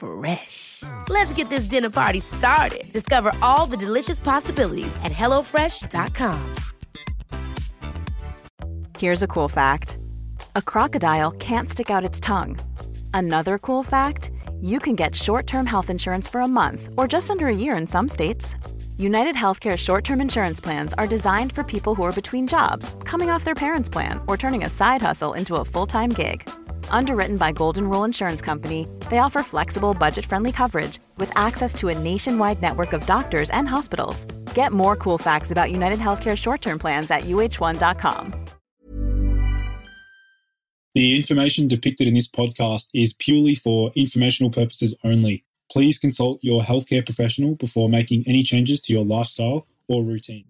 Fresh. Let's get this dinner party started. Discover all the delicious possibilities at hellofresh.com. Here's a cool fact a crocodile can't stick out its tongue. Another cool fact you can get short term health insurance for a month or just under a year in some states. United Healthcare short term insurance plans are designed for people who are between jobs, coming off their parents' plan, or turning a side hustle into a full time gig. Underwritten by Golden Rule Insurance Company, they offer flexible, budget friendly coverage with access to a nationwide network of doctors and hospitals. Get more cool facts about United Healthcare short term plans at uh1.com. The information depicted in this podcast is purely for informational purposes only. Please consult your healthcare professional before making any changes to your lifestyle or routine.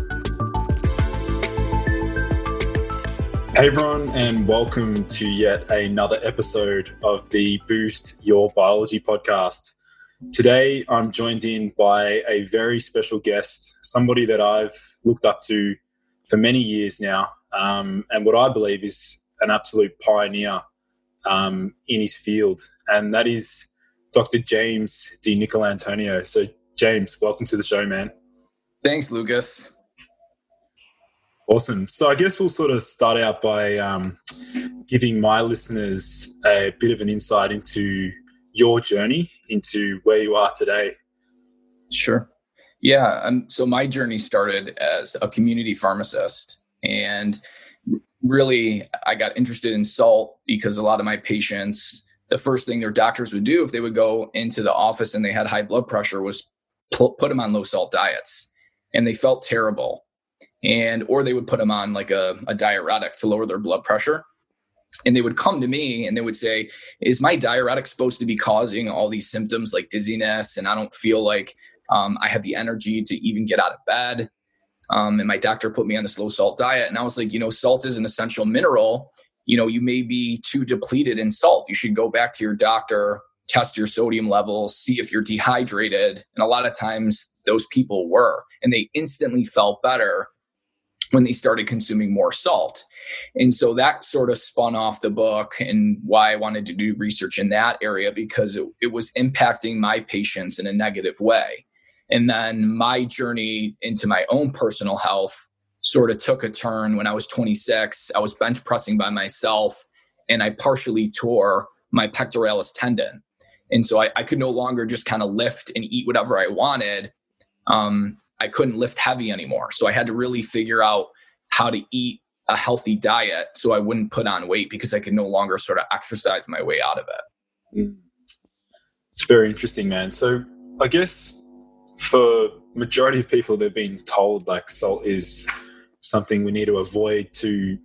Hey everyone, and welcome to yet another episode of the Boost Your Biology podcast. Today, I'm joined in by a very special guest, somebody that I've looked up to for many years now, um, and what I believe is an absolute pioneer um, in his field, and that is Dr. James DiNicolantonio. So, James, welcome to the show, man. Thanks, Lucas. Awesome. So, I guess we'll sort of start out by um, giving my listeners a bit of an insight into your journey into where you are today. Sure. Yeah. Um, so my journey started as a community pharmacist. And really, I got interested in salt because a lot of my patients, the first thing their doctors would do if they would go into the office and they had high blood pressure was put them on low salt diets. And they felt terrible. And, or they would put them on like a, a diuretic to lower their blood pressure. And they would come to me and they would say is my diuretic supposed to be causing all these symptoms like dizziness? And i don't feel like um, i have the energy to even get out of bed. Um, and my doctor put me on this low salt diet. And i was like you know salt is an essential mineral. You know you may be too depleted in salt. You should go back to your doctor test your sodium levels see if you're dehydrated. And a lot of times those people were and they instantly felt better when they started consuming more salt. And so that sort of spun off the book and why I wanted to do research in that area because it, it, was impacting my patients in a negative way. And then my journey into my own personal health sort of took a turn when I was 26. I was bench pressing by myself and I partially tore my pectoralis tendon. And so I, I could no longer just kind of lift and eat whatever I wanted. Um, I couldn't lift heavy anymore. So I had to really figure out how to eat a healthy diet so I wouldn't put on weight because I could no longer sort of exercise my way out of it. Mm. It's very interesting, man. So I guess for majority of people, they've been told like salt is something we need to avoid to,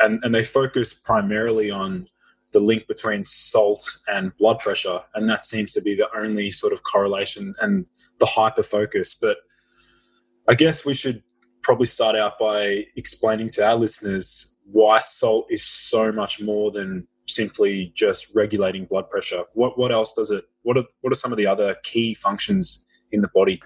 and, and they focus primarily on the link between salt and blood pressure. And that seems to be the only sort of correlation and the hyper focus. But I guess we should probably start out by explaining to our listeners why salt is so much more than simply just regulating blood pressure? What what else does it? What are what are some of the other key functions in the body?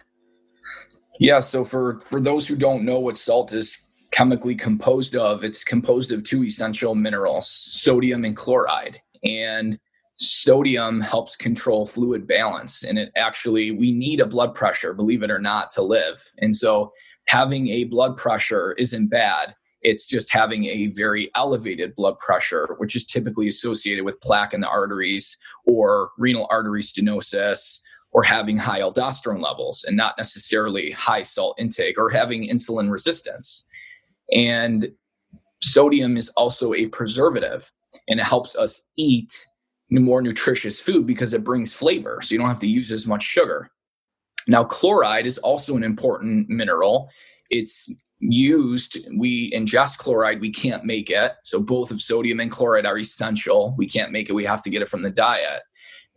Yeah, so for for those who don't know what salt is chemically composed of, it's composed of two essential minerals, sodium and chloride. And sodium helps control fluid balance and it actually we need a blood pressure believe it or not to live. And so having a blood pressure isn't bad. It's just having a very elevated blood pressure which is typically associated with plaque in the arteries or renal artery stenosis or having high aldosterone levels and not necessarily high salt intake or having insulin resistance. And sodium is also a preservative and it helps us eat more nutritious food because it brings flavor. So you don't have to use as much sugar. Now, chloride is also an important mineral. It's used, we ingest chloride, we can't make it. So both of sodium and chloride are essential. We can't make it, we have to get it from the diet.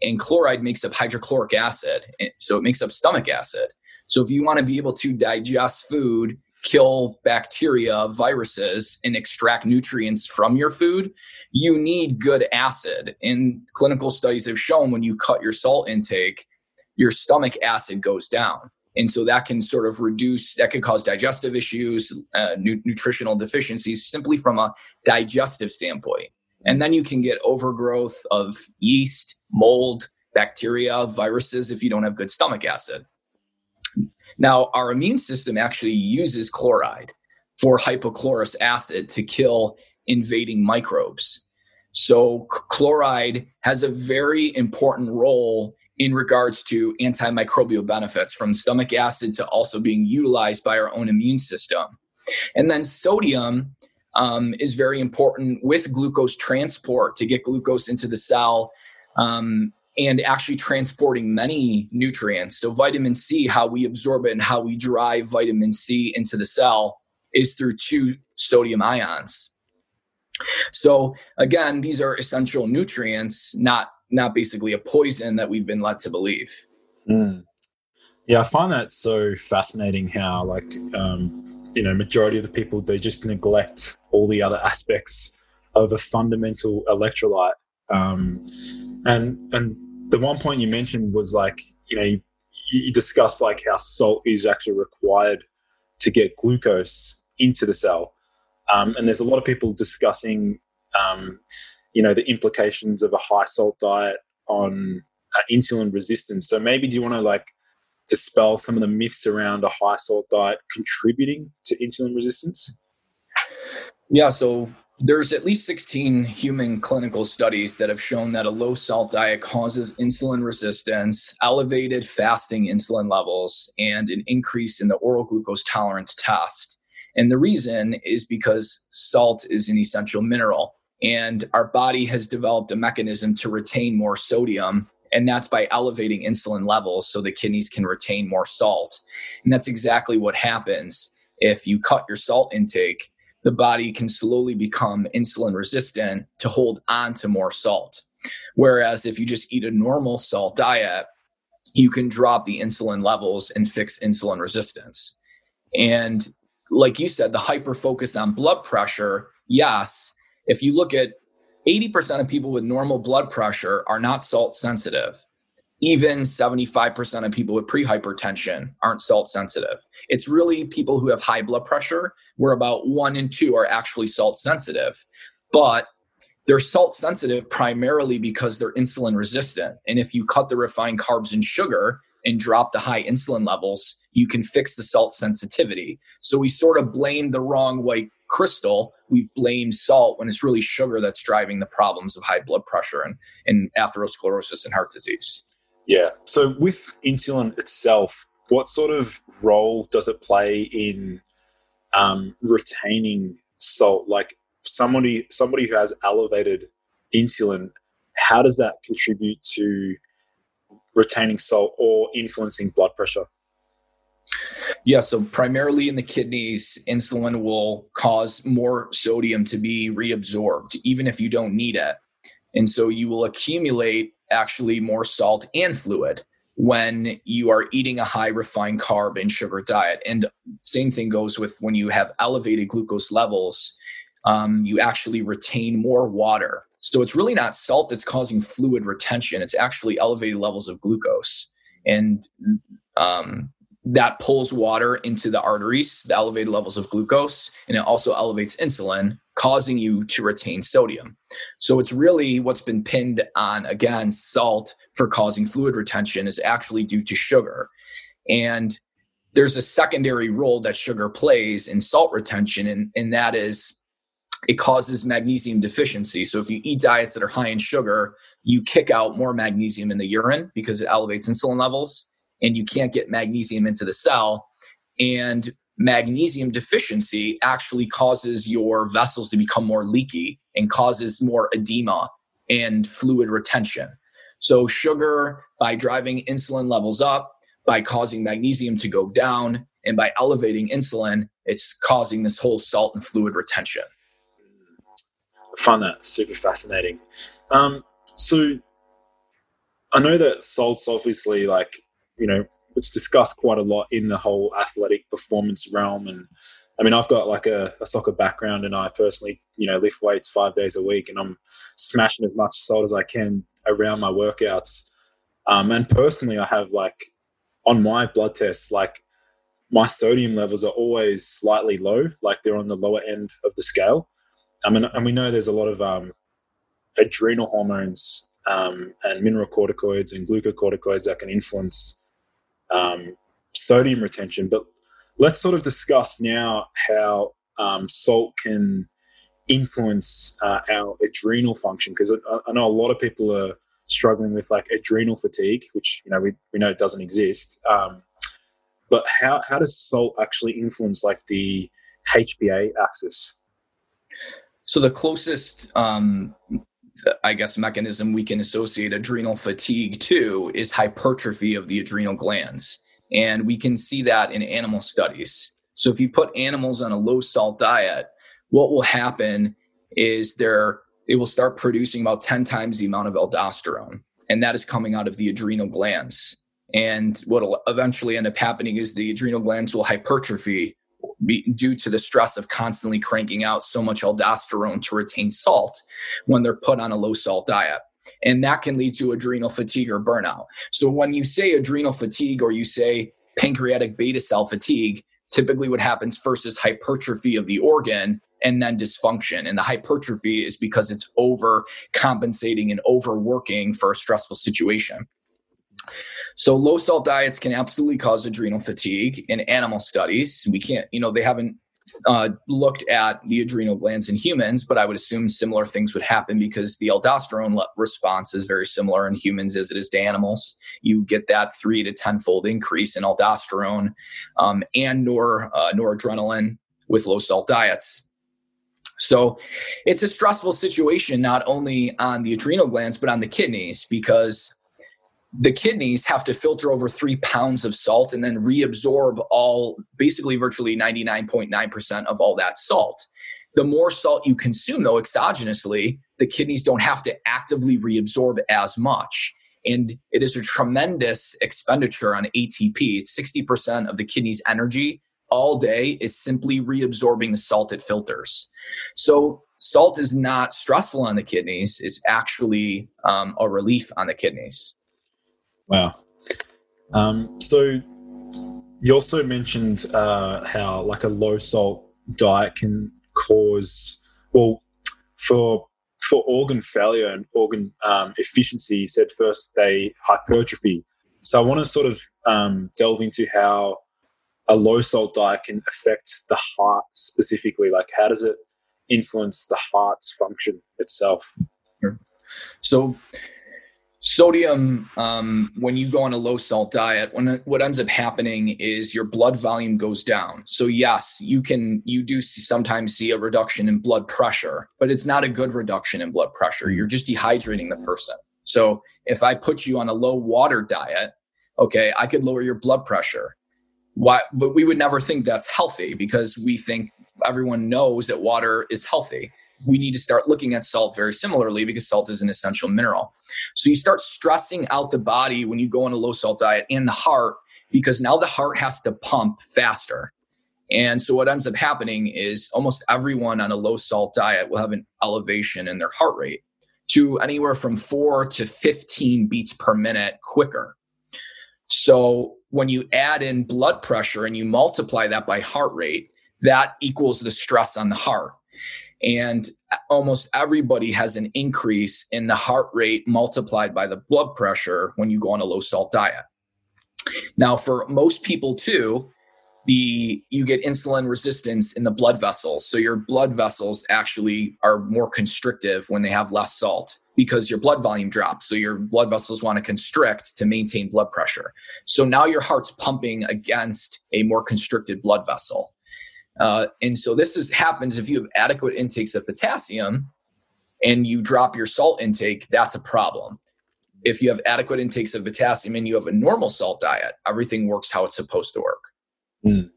And chloride makes up hydrochloric acid. Eh, so it makes up stomach acid. So if you want to be able to digest food kill bacteria, viruses, and extract nutrients from your food, you need good acid. And clinical studies have shown when you cut your salt intake, your stomach acid goes down. And so that can sort of reduce, that could cause digestive issues, uh, nu- nutritional deficiencies simply from a digestive standpoint. And then you can get overgrowth of yeast, mold, bacteria, viruses if you don't have good stomach acid. Now, our immune system actually uses chloride for hypochlorous acid to kill invading microbes. So, chloride has a very important role in regards to antimicrobial benefits from stomach acid to also being utilized by our own immune system. And then sodium um, is very important with glucose transport to get glucose into the cell um, and actually transporting many nutrients. So, vitamin C, how we absorb it and how we drive vitamin C into the cell is through two sodium ions. So, again, these are essential nutrients, not not basically a poison that we've been led to believe. Mm. Yeah, I find that so fascinating how, like, um, you know, majority of the people they just neglect all the other aspects of a fundamental electrolyte. Um, and and the one point you mentioned was like you know you, you discussed like how salt is actually required to get glucose into the cell, um, and there's a lot of people discussing um, you know the implications of a high salt diet on uh, insulin resistance. So maybe do you want to like dispel some of the myths around a high salt diet contributing to insulin resistance? Yeah, so there's at least 16 human clinical studies that have shown that a low salt diet causes insulin resistance, elevated fasting insulin levels, and an increase in the oral glucose tolerance test. And the reason is because salt is an essential mineral, and our body has developed a mechanism to retain more sodium. And that's by elevating insulin levels so the kidneys can retain more salt. And that's exactly what happens if you cut your salt intake the body can slowly become insulin resistant to hold on to more salt. Whereas if you just eat a normal salt diet, you can drop the insulin levels and fix insulin resistance. And like you said, the hyper focus on blood pressure, yes, if you look at 80% of people with normal blood pressure are not salt sensitive even 75% of people with prehypertension aren't salt sensitive. It's really people who have high blood pressure, where about one in two are actually salt sensitive. But they're salt sensitive primarily because they're insulin resistant. And if you cut the refined carbs and sugar and drop the high insulin levels, you can fix the salt sensitivity. So we sort of blame the wrong white crystal. We've blamed salt when it's really sugar that's driving the problems of high blood pressure and, and atherosclerosis and heart disease. Yeah. So with insulin itself, what sort of role does it play in um, retaining salt? Like somebody somebody who has elevated insulin, how does that contribute to retaining salt or influencing blood pressure? Yeah, so primarily in the kidneys, insulin will cause more sodium to be reabsorbed, even if you don't need it. And so you will accumulate actually more salt and fluid when you are eating a high refined carb and sugar diet. And same thing goes with when you have elevated glucose levels, um, you actually retain more water. So it's really not salt that's causing fluid retention. It's actually elevated levels of glucose. And um, that pulls water into the arteries, the elevated levels of glucose, and it also elevates insulin, causing you to retain sodium. So it's really what's been pinned on, again, salt for causing fluid retention is actually due to sugar. And there's a secondary role that sugar plays in salt retention, and, and that is it causes magnesium deficiency. So if you eat diets that are high in sugar, you kick out more magnesium in the urine because it elevates insulin levels and you can't get magnesium into the cell. And magnesium deficiency actually causes your vessels to become more leaky and causes more edema and fluid retention. So, sugar, by driving insulin levels up, by causing magnesium to go down, and by elevating insulin, it's causing this whole salt and fluid retention. I find that super fascinating. Um, so I know that salt's obviously like, you know, it's discussed quite a lot in the whole athletic performance realm. And I mean, I've got like a, a soccer background and I personally, you know, lift weights five days a week and I'm smashing as much salt as I can around my workouts. Um, and personally, I have like on my blood tests, like my sodium levels are always slightly low, like they're on the lower end of the scale. I mean, and we know there's a lot of um, adrenal hormones um, and mineralocorticoids and glucocorticoids that can influence um, sodium retention. But let's sort of discuss now how um, salt can influence uh, our adrenal function because I, I, know a lot of people are struggling with like adrenal fatigue, which you know we, we know it doesn't exist. Um, but how how does salt actually influence like the HPA axis? So the closest, um, I guess, mechanism we can associate adrenal fatigue to is hypertrophy of the adrenal glands, and we can see that in animal studies. So if you put animals on a low salt diet, what will happen is they're they will start producing about 10 times the amount of aldosterone. And that is coming out of the adrenal glands. And what will eventually end up happening is the adrenal glands will hypertrophy be, due to the stress of constantly cranking out so much aldosterone to retain salt when they're put on a low salt diet. And that can lead to adrenal fatigue or burnout. So when you say adrenal fatigue or you say pancreatic beta cell fatigue, typically what happens first is hypertrophy of the organ and then dysfunction. And the hypertrophy is because it's over compensating and overworking for a stressful situation. So low salt diets can absolutely cause adrenal fatigue in animal studies. We can't, you know, they haven't uh, looked at the adrenal glands in humans, but I would assume similar things would happen because the aldosterone le- response is very similar in humans as it is to animals. You get that three to tenfold increase in aldosterone um, and nor uh, noradrenaline with low salt diets. So it's a stressful situation not only on the adrenal glands but on the kidneys because the kidneys have to filter over three pounds of salt and then reabsorb all, basically, virtually 99.9% of all that salt. The more salt you consume, though, exogenously, the kidneys don't have to actively reabsorb as much. And it is a tremendous expenditure on ATP. It's 60% of the kidney's energy all day is simply reabsorbing the salt it filters. So, salt is not stressful on the kidneys, it's actually um, a relief on the kidneys. Wow. Um, so you also mentioned uh, how like a low salt diet can cause well for for organ failure and organ um, efficiency. You said first they hypertrophy. So I want to sort of um, delve into how a low salt diet can affect the heart specifically. Like how does it influence the heart's function itself? So sodium um, when you go on a low salt diet when what ends up happening is your blood volume goes down. So yes you can you do sometimes see a reduction in blood pressure but it's not a good reduction in blood pressure. You're just dehydrating the person. So if i put you on a low water diet okay i could lower your blood pressure. Why but we would never think that's healthy because we think everyone knows that water is healthy we need to start looking at salt very similarly because salt is an essential mineral. So you start stressing out the body when you go on a low salt diet and the heart because now the heart has to pump faster. And so what ends up happening is almost everyone on a low salt diet will have an elevation in their heart rate. to anywhere from four to 15 beats per minute quicker. So when you add in blood pressure and you multiply that by heart rate, that equals the stress on the heart. And almost everybody has an increase in the heart rate multiplied by the blood pressure when you go on a low salt diet. Now, for most people, too, the you get insulin resistance in the blood vessels. So your blood vessels actually are more constrictive when they have less salt because your blood volume drops. So your blood vessels want to constrict to maintain blood pressure. So now your heart's pumping against a more constricted blood vessel uh, and so this is happens if you have adequate intakes of potassium and you drop your salt intake that's a problem if you have adequate intakes of potassium and you have a normal salt diet everything works how it's supposed to work Mm.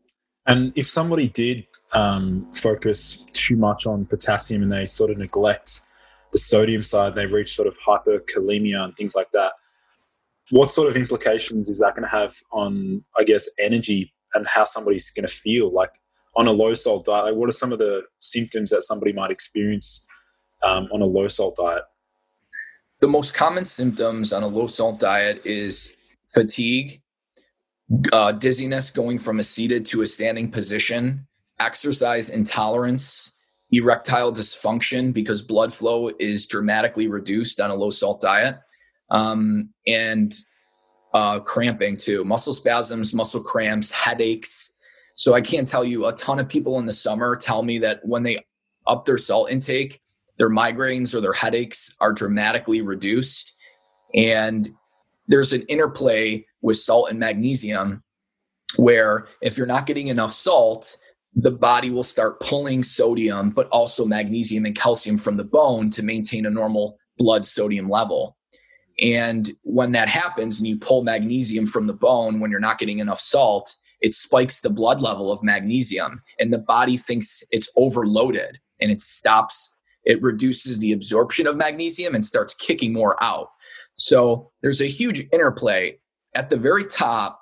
And if somebody did um, focus too much on potassium and they sort of neglect the sodium side, they reach sort of hyperkalemia and things like that. What sort of implications is that going to have on, I guess, energy and how somebody's going to feel? Like on a low salt diet, like what are some of the symptoms that somebody might experience um, on a low salt diet? The most common symptoms on a low salt diet is fatigue, uh, dizziness going from a seated to a standing position, exercise intolerance, erectile dysfunction because blood flow is dramatically reduced on a low salt diet, um, and uh, cramping too, muscle spasms, muscle cramps, headaches. So I can't tell you a ton of people in the summer tell me that when they up their salt intake, their migraines or their headaches are dramatically reduced. And there's an interplay with salt and magnesium where if you're not getting enough salt the body will start pulling sodium but also magnesium and calcium from the bone to maintain a normal blood sodium level and when that happens and you pull magnesium from the bone when you're not getting enough salt it spikes the blood level of magnesium and the body thinks it's overloaded and it stops it reduces the absorption of magnesium and starts kicking more out so there's a huge interplay. At the very top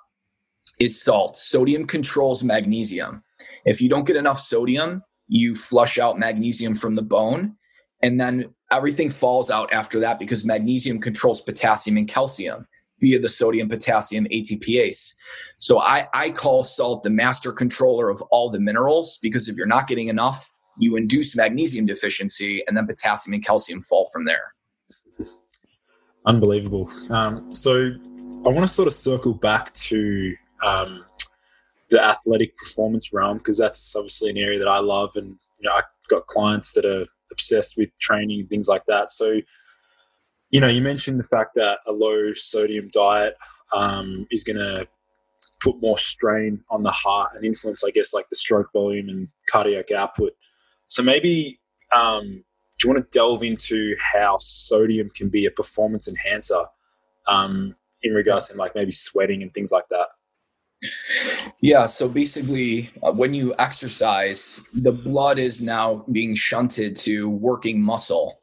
is salt. Sodium controls magnesium. If you don't get enough sodium, you flush out magnesium from the bone. And then everything falls out after that because magnesium controls potassium and calcium via the sodium potassium ATPase. So I, I call salt the master controller of all the minerals because if you're not getting enough, you induce magnesium deficiency and then potassium and calcium fall from there. Unbelievable. Um, so I want to sort of circle back to um, the athletic performance realm because that's obviously an area that I love, and you know I've got clients that are obsessed with training and things like that. So, you know, you mentioned the fact that a low sodium diet um, is going to put more strain on the heart and influence, I guess, like the stroke volume and cardiac output. So maybe um, do you want to delve into how sodium can be a performance enhancer um, in regards to like maybe sweating and things like that? Yeah, so basically, uh, when you exercise, the blood is now being shunted to working muscle.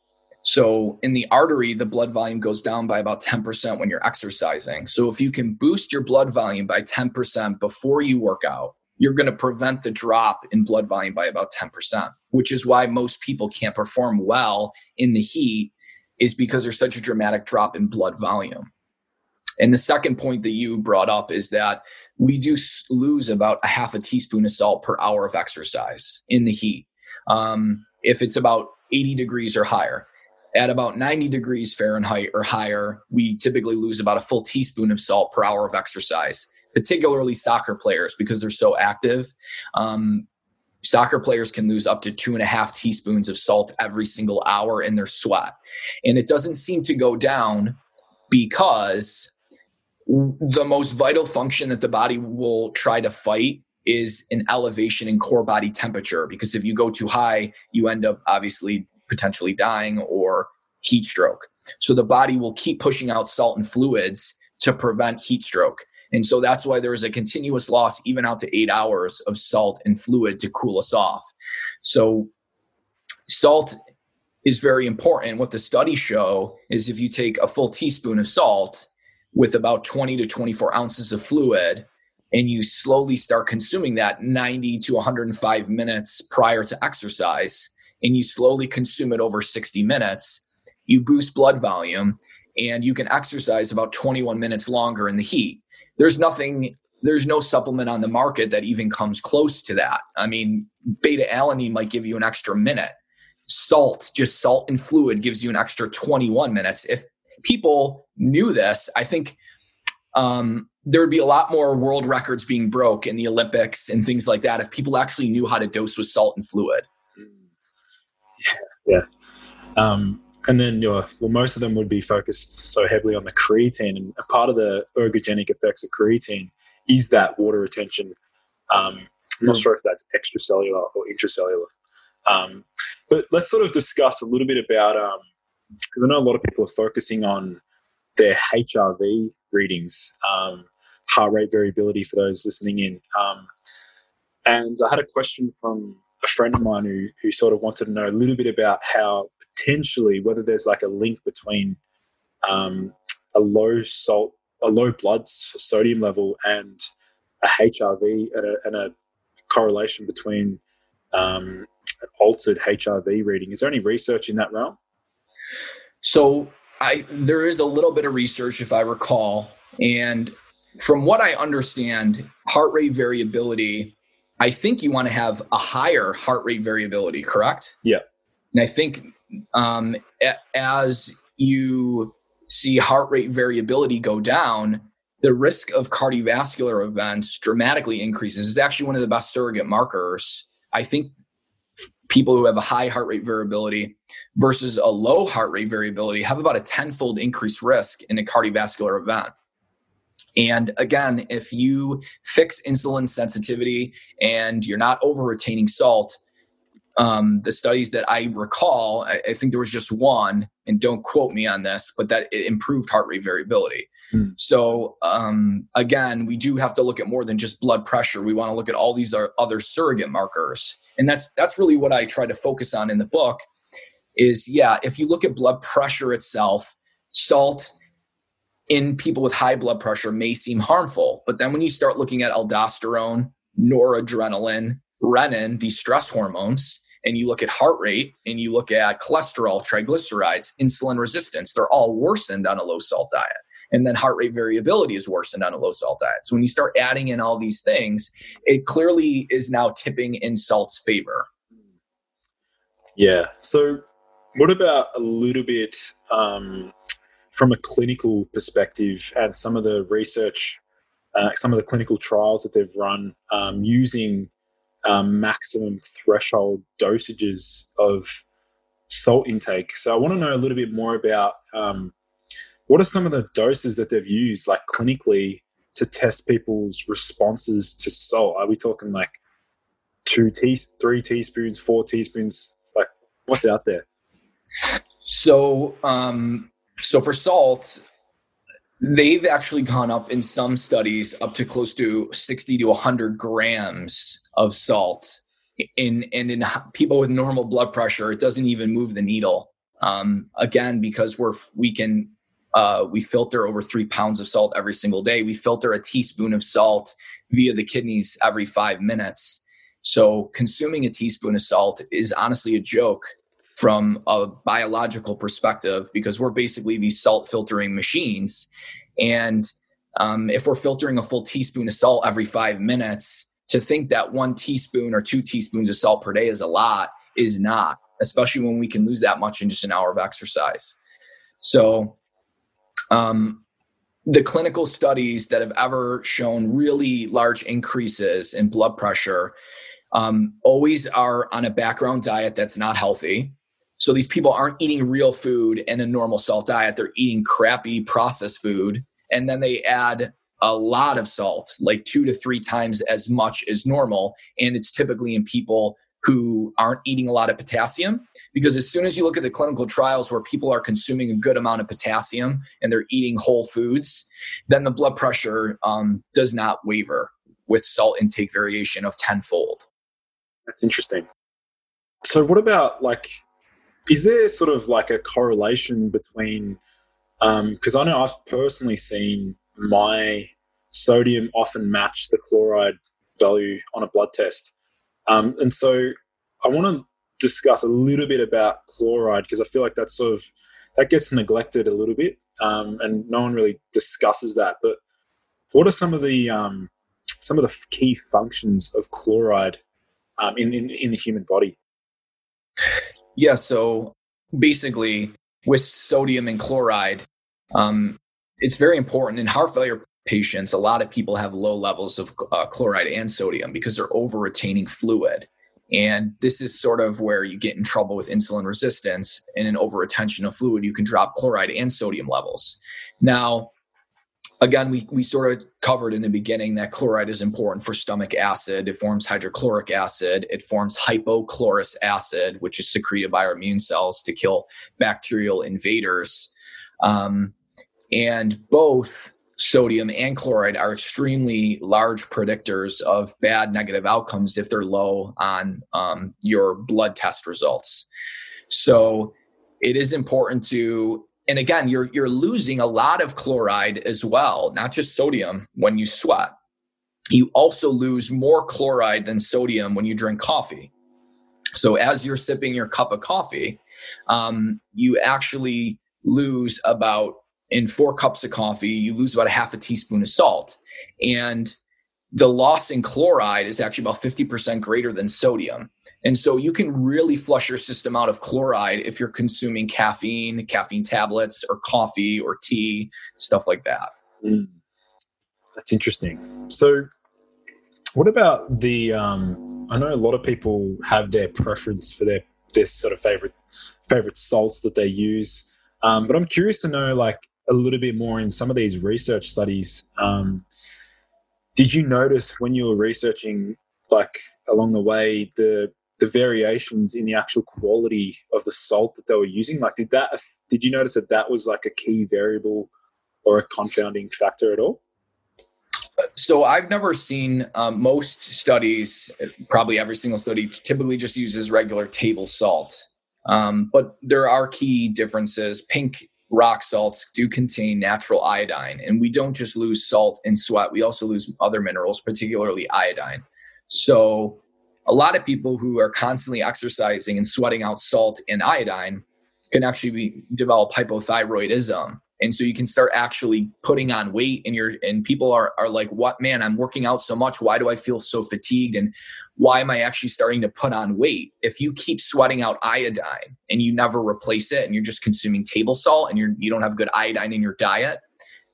So in the artery, the blood volume goes down by about 10% when you're exercising. So if you can boost your blood volume by 10% before you work out, you're going to prevent the drop in blood volume by about 10%, which is why most people can't perform well in the heat is because there's such a dramatic drop in blood volume. And the second point that you brought up is that we do lose about a half a teaspoon of salt per hour of exercise in the heat. Um, if it's about 80 degrees or higher, at about 90 degrees Fahrenheit or higher, we typically lose about a full teaspoon of salt per hour of exercise particularly soccer players because they're so active. Um, soccer players can lose up to two and a half teaspoons of salt every single hour in their sweat. And it doesn't seem to go down because the most vital function that the body will try to fight is an elevation in core body temperature. Because if you go too high, you end up obviously potentially dying or heat stroke. So the body will keep pushing out salt and fluids to prevent heat stroke. And so that's why there is a continuous loss, even out to eight hours of salt and fluid to cool us off. So, salt is very important. What the studies show is if you take a full teaspoon of salt with about 20 to 24 ounces of fluid, and you slowly start consuming that 90 to 105 minutes prior to exercise, and you slowly consume it over 60 minutes, you boost blood volume, and you can exercise about 21 minutes longer in the heat. There's nothing, there's no supplement on the market that even comes close to that. I mean, beta alanine might give you an extra minute. Salt, just salt and fluid, gives you an extra 21 minutes. If people knew this, I think um, there would be a lot more world records being broke in the Olympics and things like that if people actually knew how to dose with salt and fluid. Yeah. Um, and then your well, most of them would be focused so heavily on the creatine, and part of the ergogenic effects of creatine is that water retention. Um, I'm not hmm. sure if that's extracellular or intracellular. Um, but let's sort of discuss a little bit about because um, I know a lot of people are focusing on their HRV readings, um, heart rate variability for those listening in. Um, and I had a question from a friend of mine who, who sort of wanted to know a little bit about how potentially whether there's like a link between um, a low salt, a low blood sodium level and a HRV and a, and a correlation between um, an altered HRV reading. Is there any research in that realm? So I there is a little bit of research, if I recall, and from what I understand, heart rate variability. I think you want to have a higher heart rate variability, correct? Yeah. And I think um, as you see heart rate variability go down, the risk of cardiovascular events dramatically increases. It's actually one of the best surrogate markers. I think people who have a high heart rate variability versus a low heart rate variability have about a tenfold increased risk in a cardiovascular event. And again, if you fix insulin sensitivity and you're not over retaining salt, um, the studies that I recall, I, I, think there was just one, and don't quote me on this, but that it improved heart rate variability. Mm. So um, again, we do have to look at more than just blood pressure. We want to look at all these other surrogate markers, and that's that's really what I try to focus on in the book. Is yeah, if you look at blood pressure itself, salt in people with high blood pressure may seem harmful, but then when you start looking at aldosterone, noradrenaline, renin, these stress hormones, and you look at heart rate and you look at cholesterol, triglycerides, insulin resistance, they're all worsened on a low salt diet. And then heart rate variability is worsened on a low salt diet. So when you start adding in all these things, it clearly is now tipping in salt's favor. Yeah. So what about a little bit um, from a clinical perspective and some of the research, uh, some of the clinical trials that they've run um, using um, maximum threshold dosages of salt intake. So I want to know a little bit more about um, what are some of the doses that they've used, like clinically, to test people's responses to salt. Are we talking like two tea, three teaspoons, four teaspoons? Like, what's out there? So, um, so for salt, they've actually gone up in some studies up to close to 60 to 100 grams of salt in and in people with normal blood pressure it doesn't even move the needle. Um, again because we're we can uh, we filter over three pounds of salt every single day. We filter a teaspoon of salt via the kidneys every five minutes. So consuming a teaspoon of salt is honestly a joke from a biological perspective because we're basically these salt filtering machines and um, if we're filtering a full teaspoon of salt every five minutes to think that one teaspoon or two teaspoons of salt per day is a lot is not, especially when we can lose that much in just an hour of exercise. So, um, the clinical studies that have ever shown really large increases in blood pressure um, always are on a background diet that's not healthy. So these people aren't eating real food and a normal salt diet. They're eating crappy processed food. And then they add a lot of salt, like two to three times as much as normal. And it's typically in people who aren't eating a lot of potassium. Because as soon as you look at the clinical trials where people are consuming a good amount of potassium and they're eating whole foods, then the blood pressure um, does not waver with salt intake variation of tenfold. That's interesting. So, what about like, is there sort of like a correlation between because um, I know I've personally seen my sodium often match the chloride value on a blood test. Um, and so I want to discuss a little bit about chloride because I feel like that's sort of that gets neglected a little bit, um, and no one really discusses that. But what are some of the um, some of the key functions of chloride um, in, in in the human body? Yeah, so basically, with sodium and chloride, um, it's very important in heart failure patients. A lot of people have low levels of uh, chloride and sodium because they're over retaining fluid. And this is sort of where you get in trouble with insulin resistance and an over retention of fluid. You can drop chloride and sodium levels. Now, again, we, we sort of covered in the beginning that chloride is important for stomach acid. It forms hydrochloric acid. It forms hypochlorous acid, which is secreted by our immune cells to kill bacterial invaders. Um, and both sodium and chloride are extremely large predictors of bad negative outcomes if they're low on um, your blood test results. So it is important to and again you're you're losing a lot of chloride as well not just sodium when you sweat you also lose more chloride than sodium when you drink coffee so as you're sipping your cup of coffee um, you actually lose about in four cups of coffee, you lose about a half a teaspoon of salt. And the loss in chloride is actually about 50% greater than sodium. And so you can really flush your system out of chloride if you're consuming caffeine, caffeine tablets, or coffee or tea, stuff like that. Mm. That's interesting. So, what about the? Um, I know a lot of people have their preference for their their sort of favorite favorite salts that they use, um, but I'm curious to know, like, a little bit more in some of these research studies. Um, did you notice when you were researching, like along the way, the the variations in the actual quality of the salt that they were using? Like, did that did you notice that that was like a key variable or a confounding factor at all? So I've never seen um, most studies, probably every single study, typically just uses regular table salt. Um, but there are key differences. Pink rock salts do contain natural iodine. And we don't just lose salt and sweat, we also lose other minerals, particularly iodine. So, a lot of people who are constantly exercising and sweating out salt and iodine can actually be, develop hypothyroidism. And so you can start actually putting on weight and you're and people are are like what man i'm working out so much. Why do i feel so fatigued? And why am i actually starting to put on weight? If you keep sweating out iodine and you never replace it and you're just consuming table salt and you're you don't have good iodine in your diet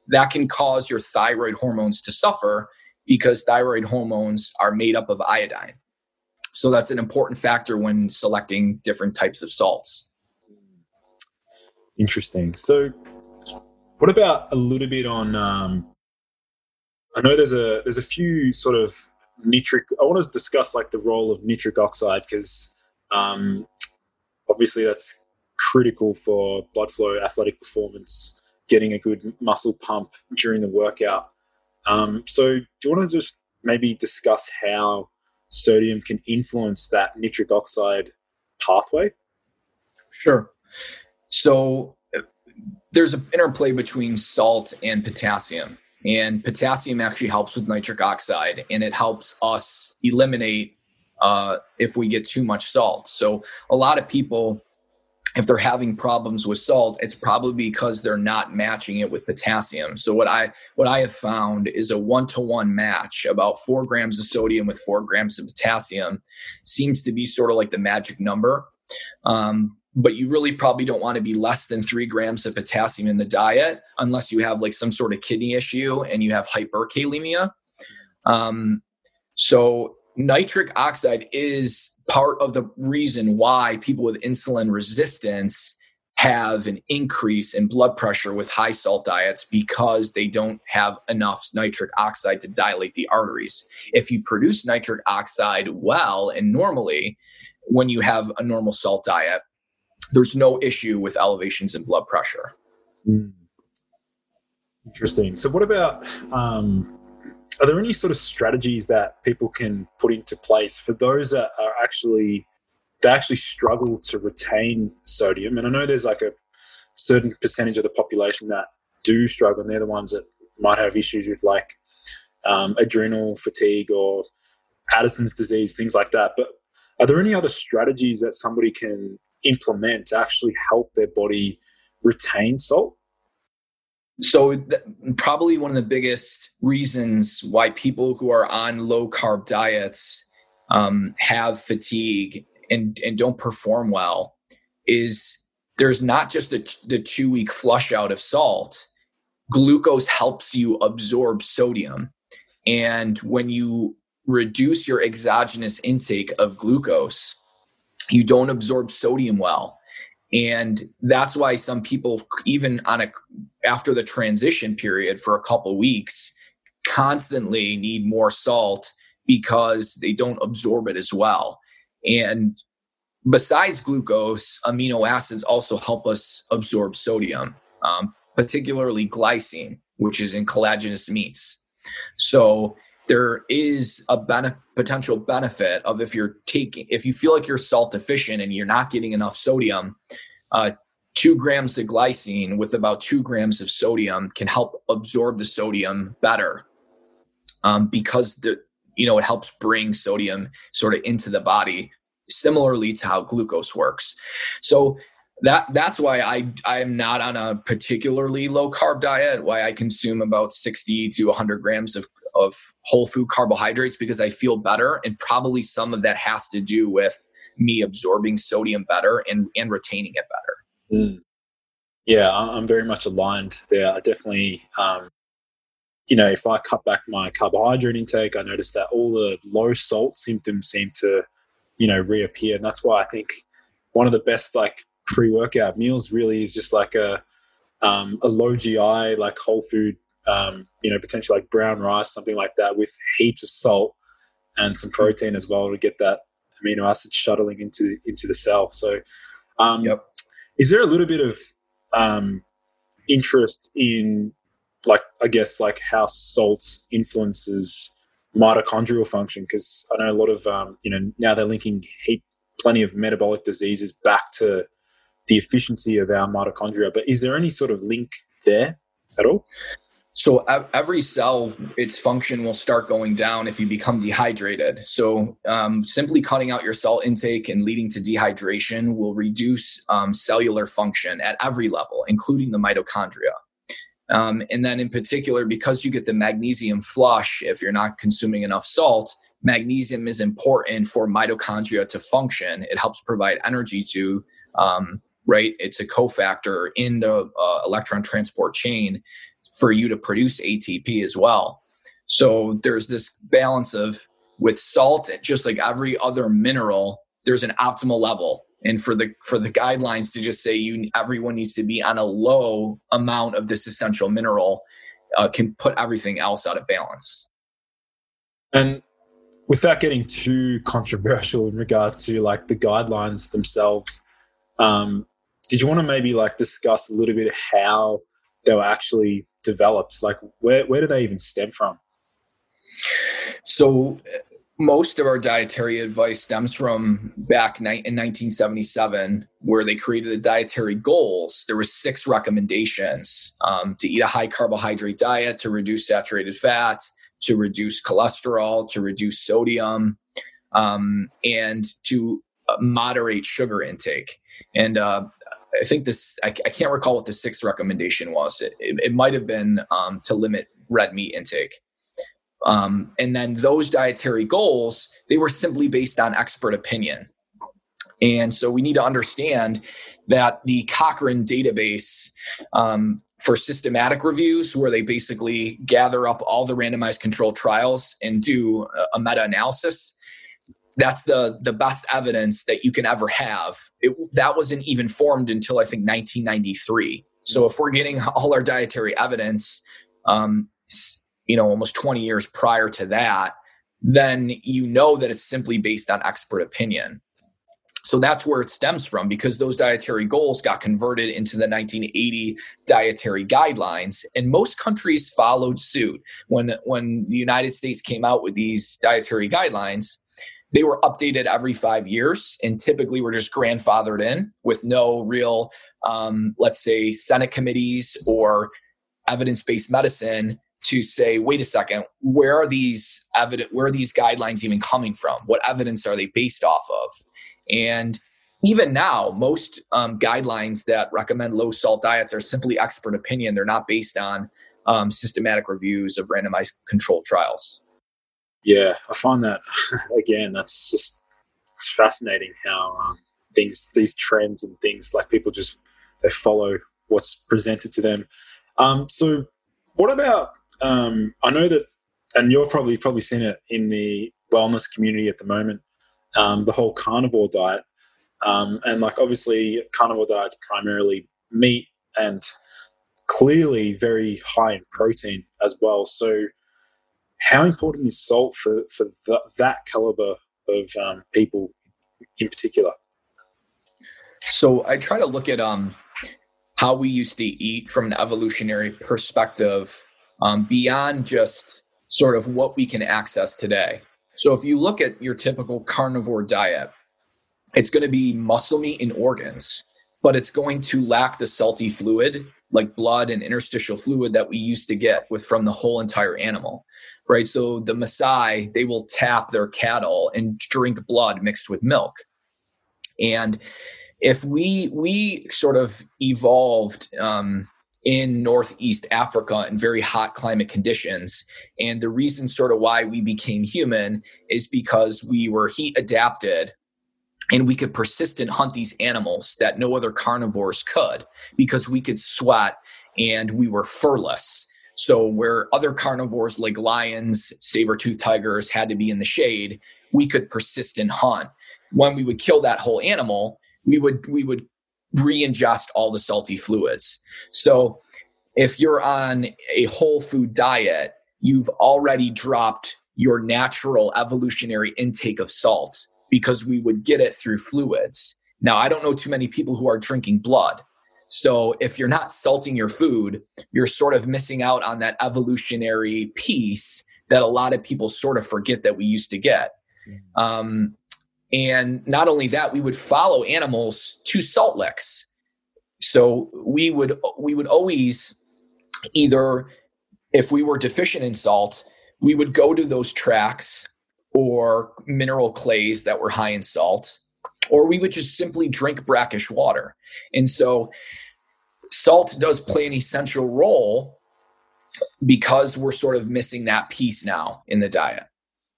that can cause your thyroid hormones to suffer because thyroid hormones are made up of iodine so that's an important factor when selecting different types of salts interesting so what about a little bit on? Um, I know there's a there's a few sort of nitric. I want to discuss like the role of nitric oxide because um, obviously that's critical for blood flow, athletic performance, getting a good muscle pump during the workout. Um, so, do you want to just maybe discuss how sodium can influence that nitric oxide pathway? Sure. So, there's an interplay between salt and potassium. And potassium actually helps with nitric oxide and it helps us eliminate uh, if we get too much salt. So, a lot of people, if they're having problems with salt, it's probably because they're not matching it with potassium. So what I what I have found is a one to one match. About four grams of sodium with four grams of potassium seems to be sort of like the magic number. Um, but you really probably don't want to be less than three grams of potassium in the diet unless you have like some sort of kidney issue and you have hyperkalemia. Um, so nitric oxide is part of the reason why people with insulin resistance have an increase in blood pressure with high salt diets because they don't have enough nitric oxide to dilate the arteries. If you produce nitric oxide well and normally, when you have a normal salt diet, there's no issue with elevations in blood pressure. Mm. Interesting. So, what about um, are there any sort of strategies that people can put into place for those that are actually they actually struggle to retain sodium? And I know there's like a certain percentage of the population that do struggle, and they're the ones that might have issues with like um, adrenal fatigue or Addison's disease, things like that. But are there any other strategies that somebody can implement to actually help their body retain salt? So, th- probably one of the biggest reasons why people who are on low carb diets um, have fatigue and, and don't perform well is there's not just the, the two week flush out of salt. Glucose helps you absorb sodium. And when you reduce your exogenous intake of glucose, you don't absorb sodium well and that's why some people even on a after the transition period for a couple weeks constantly need more salt because they don't absorb it as well. And besides glucose amino acids also help us absorb sodium um, particularly glycine which is in collagenous meats. So there is a potential benefit of if you're taking if you feel like you're salt deficient and you're not getting enough sodium uh, two grams of glycine with about two grams of sodium can help absorb the sodium better um, because the you know it helps bring sodium sort of into the body similarly to how glucose works so that that's why I I am not on a particularly low carb diet. Why I consume about sixty to one hundred grams of of whole food carbohydrates because I feel better. And probably some of that has to do with me absorbing sodium better and, and retaining it better. Mm. Yeah, I'm very much aligned there. I definitely, um, you know, if I cut back my carbohydrate intake, I notice that all the low salt symptoms seem to, you know, reappear. And that's why I think one of the best like pre workout meals really is just like a, um, a low GI, like whole food um, you know, potentially like brown rice, something like that, with heaps of salt and some protein as well to get that amino acid shuttling into into the cell. So, um, yep. is there a little bit of um, interest in, like, I guess, like how salt influences mitochondrial function? Because I know a lot of, um, you know, now they're linking heap, plenty of metabolic diseases back to the efficiency of our mitochondria. But is there any sort of link there at all? So every cell, its function will start going down if you become dehydrated. So um, simply cutting out your salt intake and leading to dehydration will reduce um, cellular function at every level, including the mitochondria. Um, and then, in particular, because you get the magnesium flush, if you're not consuming enough salt, magnesium is important for mitochondria to function. It helps provide energy to um, right? It's a cofactor in the uh, electron transport chain for you to produce ATP as well. So there's this balance of with salt, just like every other mineral, there's an optimal level. And for the for the guidelines to just say you everyone needs to be on a low amount of this essential mineral uh, can put everything else out of balance. And without getting too controversial in regards to like the guidelines themselves, um, did you want to maybe like discuss a little bit how they were actually developed? Like, where where do they even stem from? So, most of our dietary advice stems from back in 1977, where they created the dietary goals. There were six recommendations um, to eat a high carbohydrate diet, to reduce saturated fat, to reduce cholesterol, to reduce sodium, um, and to uh, moderate sugar intake. And uh, I think this, I, I, can't recall what the sixth recommendation was. It, it, it might have been um, to limit red meat intake. Um, and then those dietary goals, they were simply based on expert opinion. And so we need to understand that the Cochrane database um, for systematic reviews, where they basically gather up all the randomized controlled trials and do a, a meta analysis, that's the the best evidence that you can ever have. It, that wasn't even formed until I think 1993. So if we're getting all our dietary evidence, um, you know, almost 20 years prior to that, then you know that it's simply based on expert opinion. So that's where it stems from because those dietary goals got converted into the 1980 dietary guidelines and most countries followed suit. When when the United States came out with these dietary guidelines, they were updated every five years and typically were just grandfathered in with no real, um, let's say, Senate committees or evidence based medicine to say, wait a second, where are these evidence, where are these guidelines even coming from? What evidence are they based off of? And even now, most um, guidelines that recommend low salt diets are simply expert opinion. They're not based on um, systematic reviews of randomized controlled trials. Yeah, I find that again. That's just it's fascinating how um, things, these trends and things like people just they follow what's presented to them. Um, so, what about? Um, I know that, and you're probably probably seen it in the wellness community at the moment. Um, the whole carnivore diet, um, and like obviously carnivore diet's primarily meat and clearly very high in protein as well. So, how important is salt for for the, that caliber of um, people in particular? So I try to look at um, how we used to eat from an evolutionary perspective um, beyond just sort of what we can access today. So if you look at your typical carnivore diet, it's going to be muscle meat and organs, but it's going to lack the salty fluid like blood and interstitial fluid that we used to get with from the whole entire animal right? So the maasai they will tap their cattle and drink blood mixed with milk. And if we we sort of evolved um, in northeast africa in very hot climate conditions and the reason sort of why we became human is because we were heat adapted and we could persistent hunt these animals that no other carnivores could because we could sweat and we were furless. So where other carnivores like lions saber-toothed tigers had to be in the shade we could persistent hunt. When we would kill that whole animal we would we would re-ingest all the salty fluids. So if you're on a whole food diet you've already dropped your natural evolutionary intake of salt because we would get it through fluids. Now, I don't know too many people who are drinking blood. So if you're not salting your food, you're sort of missing out on that evolutionary piece that a lot of people sort of forget that we used to get. Mm-hmm. Um, and not only that, we would follow animals to salt licks. So we would we would always either, if we were deficient in salt, we would go to those tracks or mineral clays that were high in salt, or we would just simply drink brackish water. And so salt does play an essential role because we're sort of missing that piece now in the diet,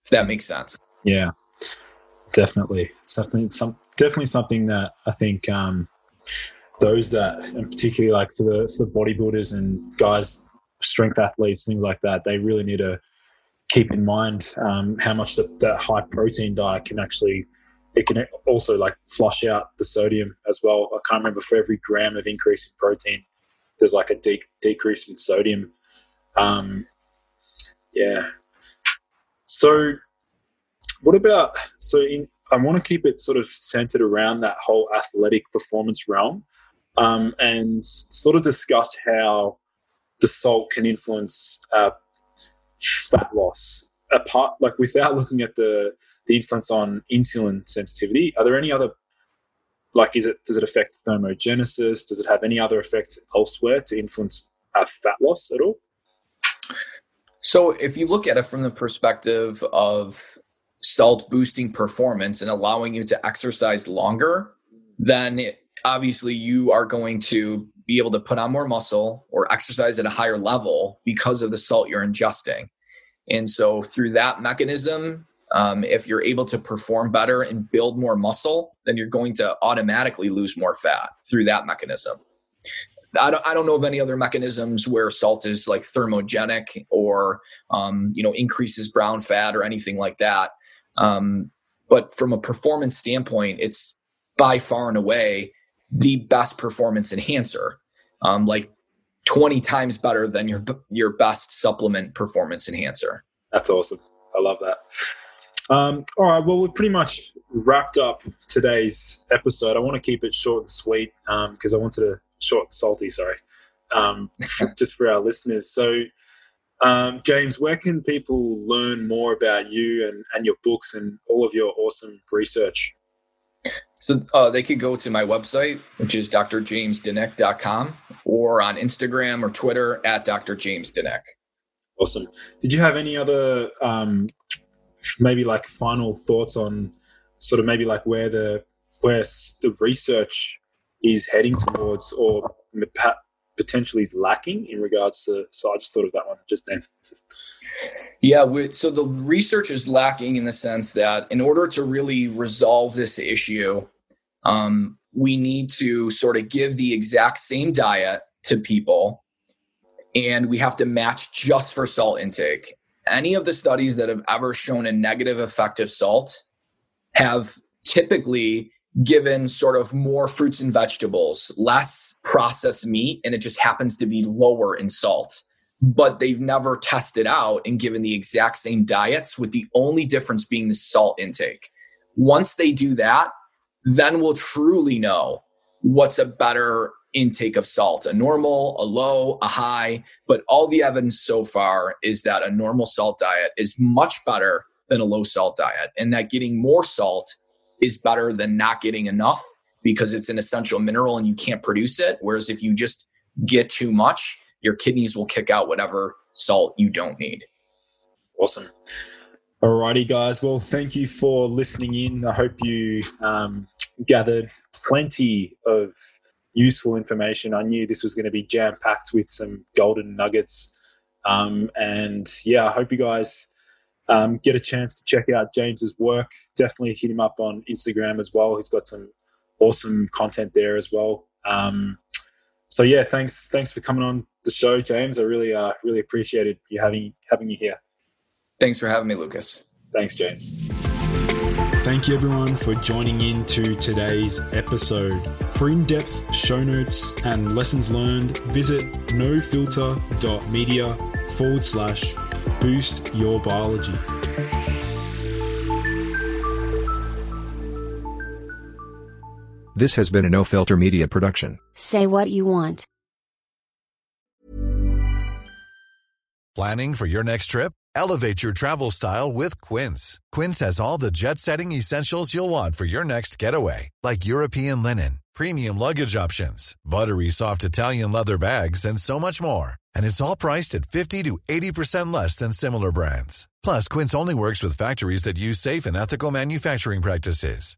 if that makes sense. Yeah, definitely. It's definitely some definitely something that I think um, those that, and particularly like for the, for the bodybuilders and guys, strength athletes, things like that, they really need to keep in mind um, how much that high protein diet can actually it can also like flush out the sodium as well. I can't remember for every gram of increase in protein, there's like a de- decrease in sodium. Um, yeah. So, what about so? In, I want to keep it sort of centered around that whole athletic performance realm, um, and sort of discuss how the salt can influence uh, fat loss. Apart like without looking at the the influence on insulin sensitivity are there any other like is it does it affect thermogenesis? Does it have any other effects elsewhere to influence uh, fat loss at all? So if you look at it from the perspective of salt boosting performance and allowing you to exercise longer then obviously you are going to be able to put on more muscle or exercise at a higher level because of the salt you're ingesting. And so, through that mechanism, um, if you're able to perform better and build more muscle, then you're going to automatically lose more fat through that mechanism. I don't, I don't know of any other mechanisms where salt is like thermogenic or um, you know increases brown fat or anything like that. Um, but from a performance standpoint, it's by far and away the best performance enhancer, um, like 20 times better than your your best supplement performance enhancer. That's awesome. I love that. Um, all right. Well, we've pretty much wrapped up today's episode. I want to keep it short and sweet because um, I wanted to short and salty. Sorry, um, just for our listeners. So, um, James, where can people learn more about you and, and your books and all of your awesome research? So uh, they could go to my website, which is drjamesdinic.com, or on Instagram or Twitter at drjamesdinic. Awesome. Did you have any other, um, maybe like final thoughts on sort of maybe like where the where the research is heading towards, or potentially is lacking in regards to. So I just thought of that one just then. Yeah, so the research is lacking in the sense that in order to really resolve this issue, um, we need to sort of give the exact same diet to people and we have to match just for salt intake. Any of the studies that have ever shown a negative effect of salt have typically given sort of more fruits and vegetables, less processed meat, and it just happens to be lower in salt. But they've never tested out and given the exact same diets, with the only difference being the salt intake. Once they do that, then we'll truly know what's a better intake of salt a normal, a low, a high. But all the evidence so far is that a normal salt diet is much better than a low salt diet, and that getting more salt is better than not getting enough because it's an essential mineral and you can't produce it. Whereas if you just get too much, your kidneys will kick out whatever salt you don't need. Awesome. Alrighty, guys. Well, thank you for listening in. I hope you um, gathered plenty of useful information. I knew this was going to be jam packed with some golden nuggets. Um, and yeah, I hope you guys um, get a chance to check out James's work. Definitely hit him up on Instagram as well. He's got some awesome content there as well. Um, so yeah, thanks thanks for coming on the show, James. I really uh, really appreciated you having having you here. Thanks for having me, Lucas. Thanks, James. Thank you, everyone, for joining in to today's episode. For in depth show notes and lessons learned, visit nofilter.media forward slash boost your biology. This has been a No Filter Media production. Say what you want. Planning for your next trip? Elevate your travel style with Quince. Quince has all the jet setting essentials you'll want for your next getaway, like European linen, premium luggage options, buttery soft Italian leather bags, and so much more. And it's all priced at 50 to 80% less than similar brands. Plus, Quince only works with factories that use safe and ethical manufacturing practices.